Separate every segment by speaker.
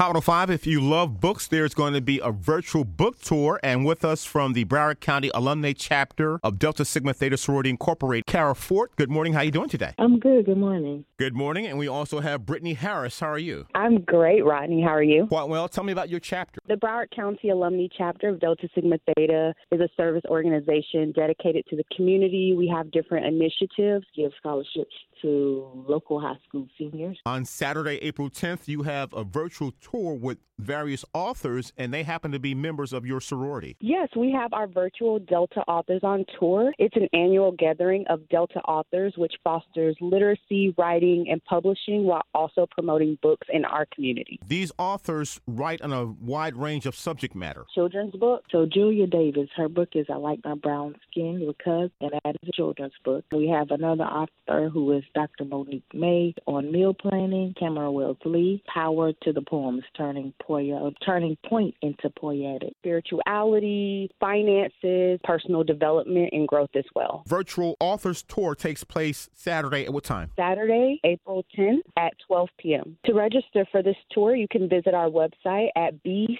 Speaker 1: Hot 5, if you love books, there's going to be a virtual book tour. And with us from the Broward County Alumni Chapter of Delta Sigma Theta Sorority Incorporated, Kara Fort. Good morning. How are you doing today?
Speaker 2: I'm good. Good morning.
Speaker 1: Good morning. And we also have Brittany Harris. How are you?
Speaker 3: I'm great, Rodney. How are you?
Speaker 1: Quite well. Tell me about your chapter.
Speaker 3: The Broward County Alumni Chapter of Delta Sigma Theta is a service organization dedicated to the community. We have different initiatives,
Speaker 2: give scholarships to local high school seniors.
Speaker 1: On Saturday, April 10th, you have a virtual tour with various authors, and they happen to be members of your sorority.
Speaker 3: Yes, we have our virtual Delta Authors on Tour. It's an annual gathering of Delta authors, which fosters literacy, writing, and publishing while also promoting books in our community.
Speaker 1: These authors write on a wide range of subject matter.
Speaker 2: Children's book. So Julia Davis, her book is I Like My Brown Skin because, and that is a children's book. We have another author who is Dr. Monique May on meal planning, Cameron Wells Lee, Power to the Poems, turning poet, turning point into poetic.
Speaker 3: Spirituality, finances, personal development, and growth as well.
Speaker 1: Virtual Authors Tour takes place Saturday at what time?
Speaker 3: Saturday, April 10th at 12 p.m. To register for this tour, you can visit our website at bcacdst.org.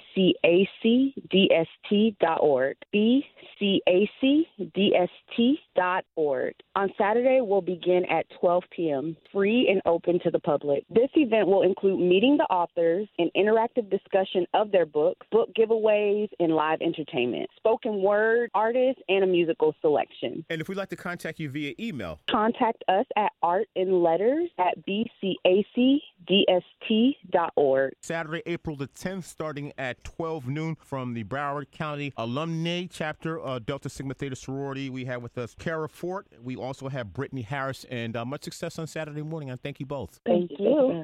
Speaker 3: bcacdst.org. On Saturday, we'll begin at 12 p.m., free and open to the public. This event will include meeting the authors, an interactive discussion of their books, book giveaways, and live entertainment, spoken word artists, and a musical selection.
Speaker 1: And if we'd like to contact you via email,
Speaker 3: contact us at artandletters at bcacdst.org.
Speaker 1: Saturday, April the 10th, starting at 12 noon from the Broward County Alumni Chapter of Delta Sigma Theta Sorority. We have with us Kara Fort. We also have Brittany Harris, and uh, much success on Saturday morning. And thank you both.
Speaker 3: Thank, thank you.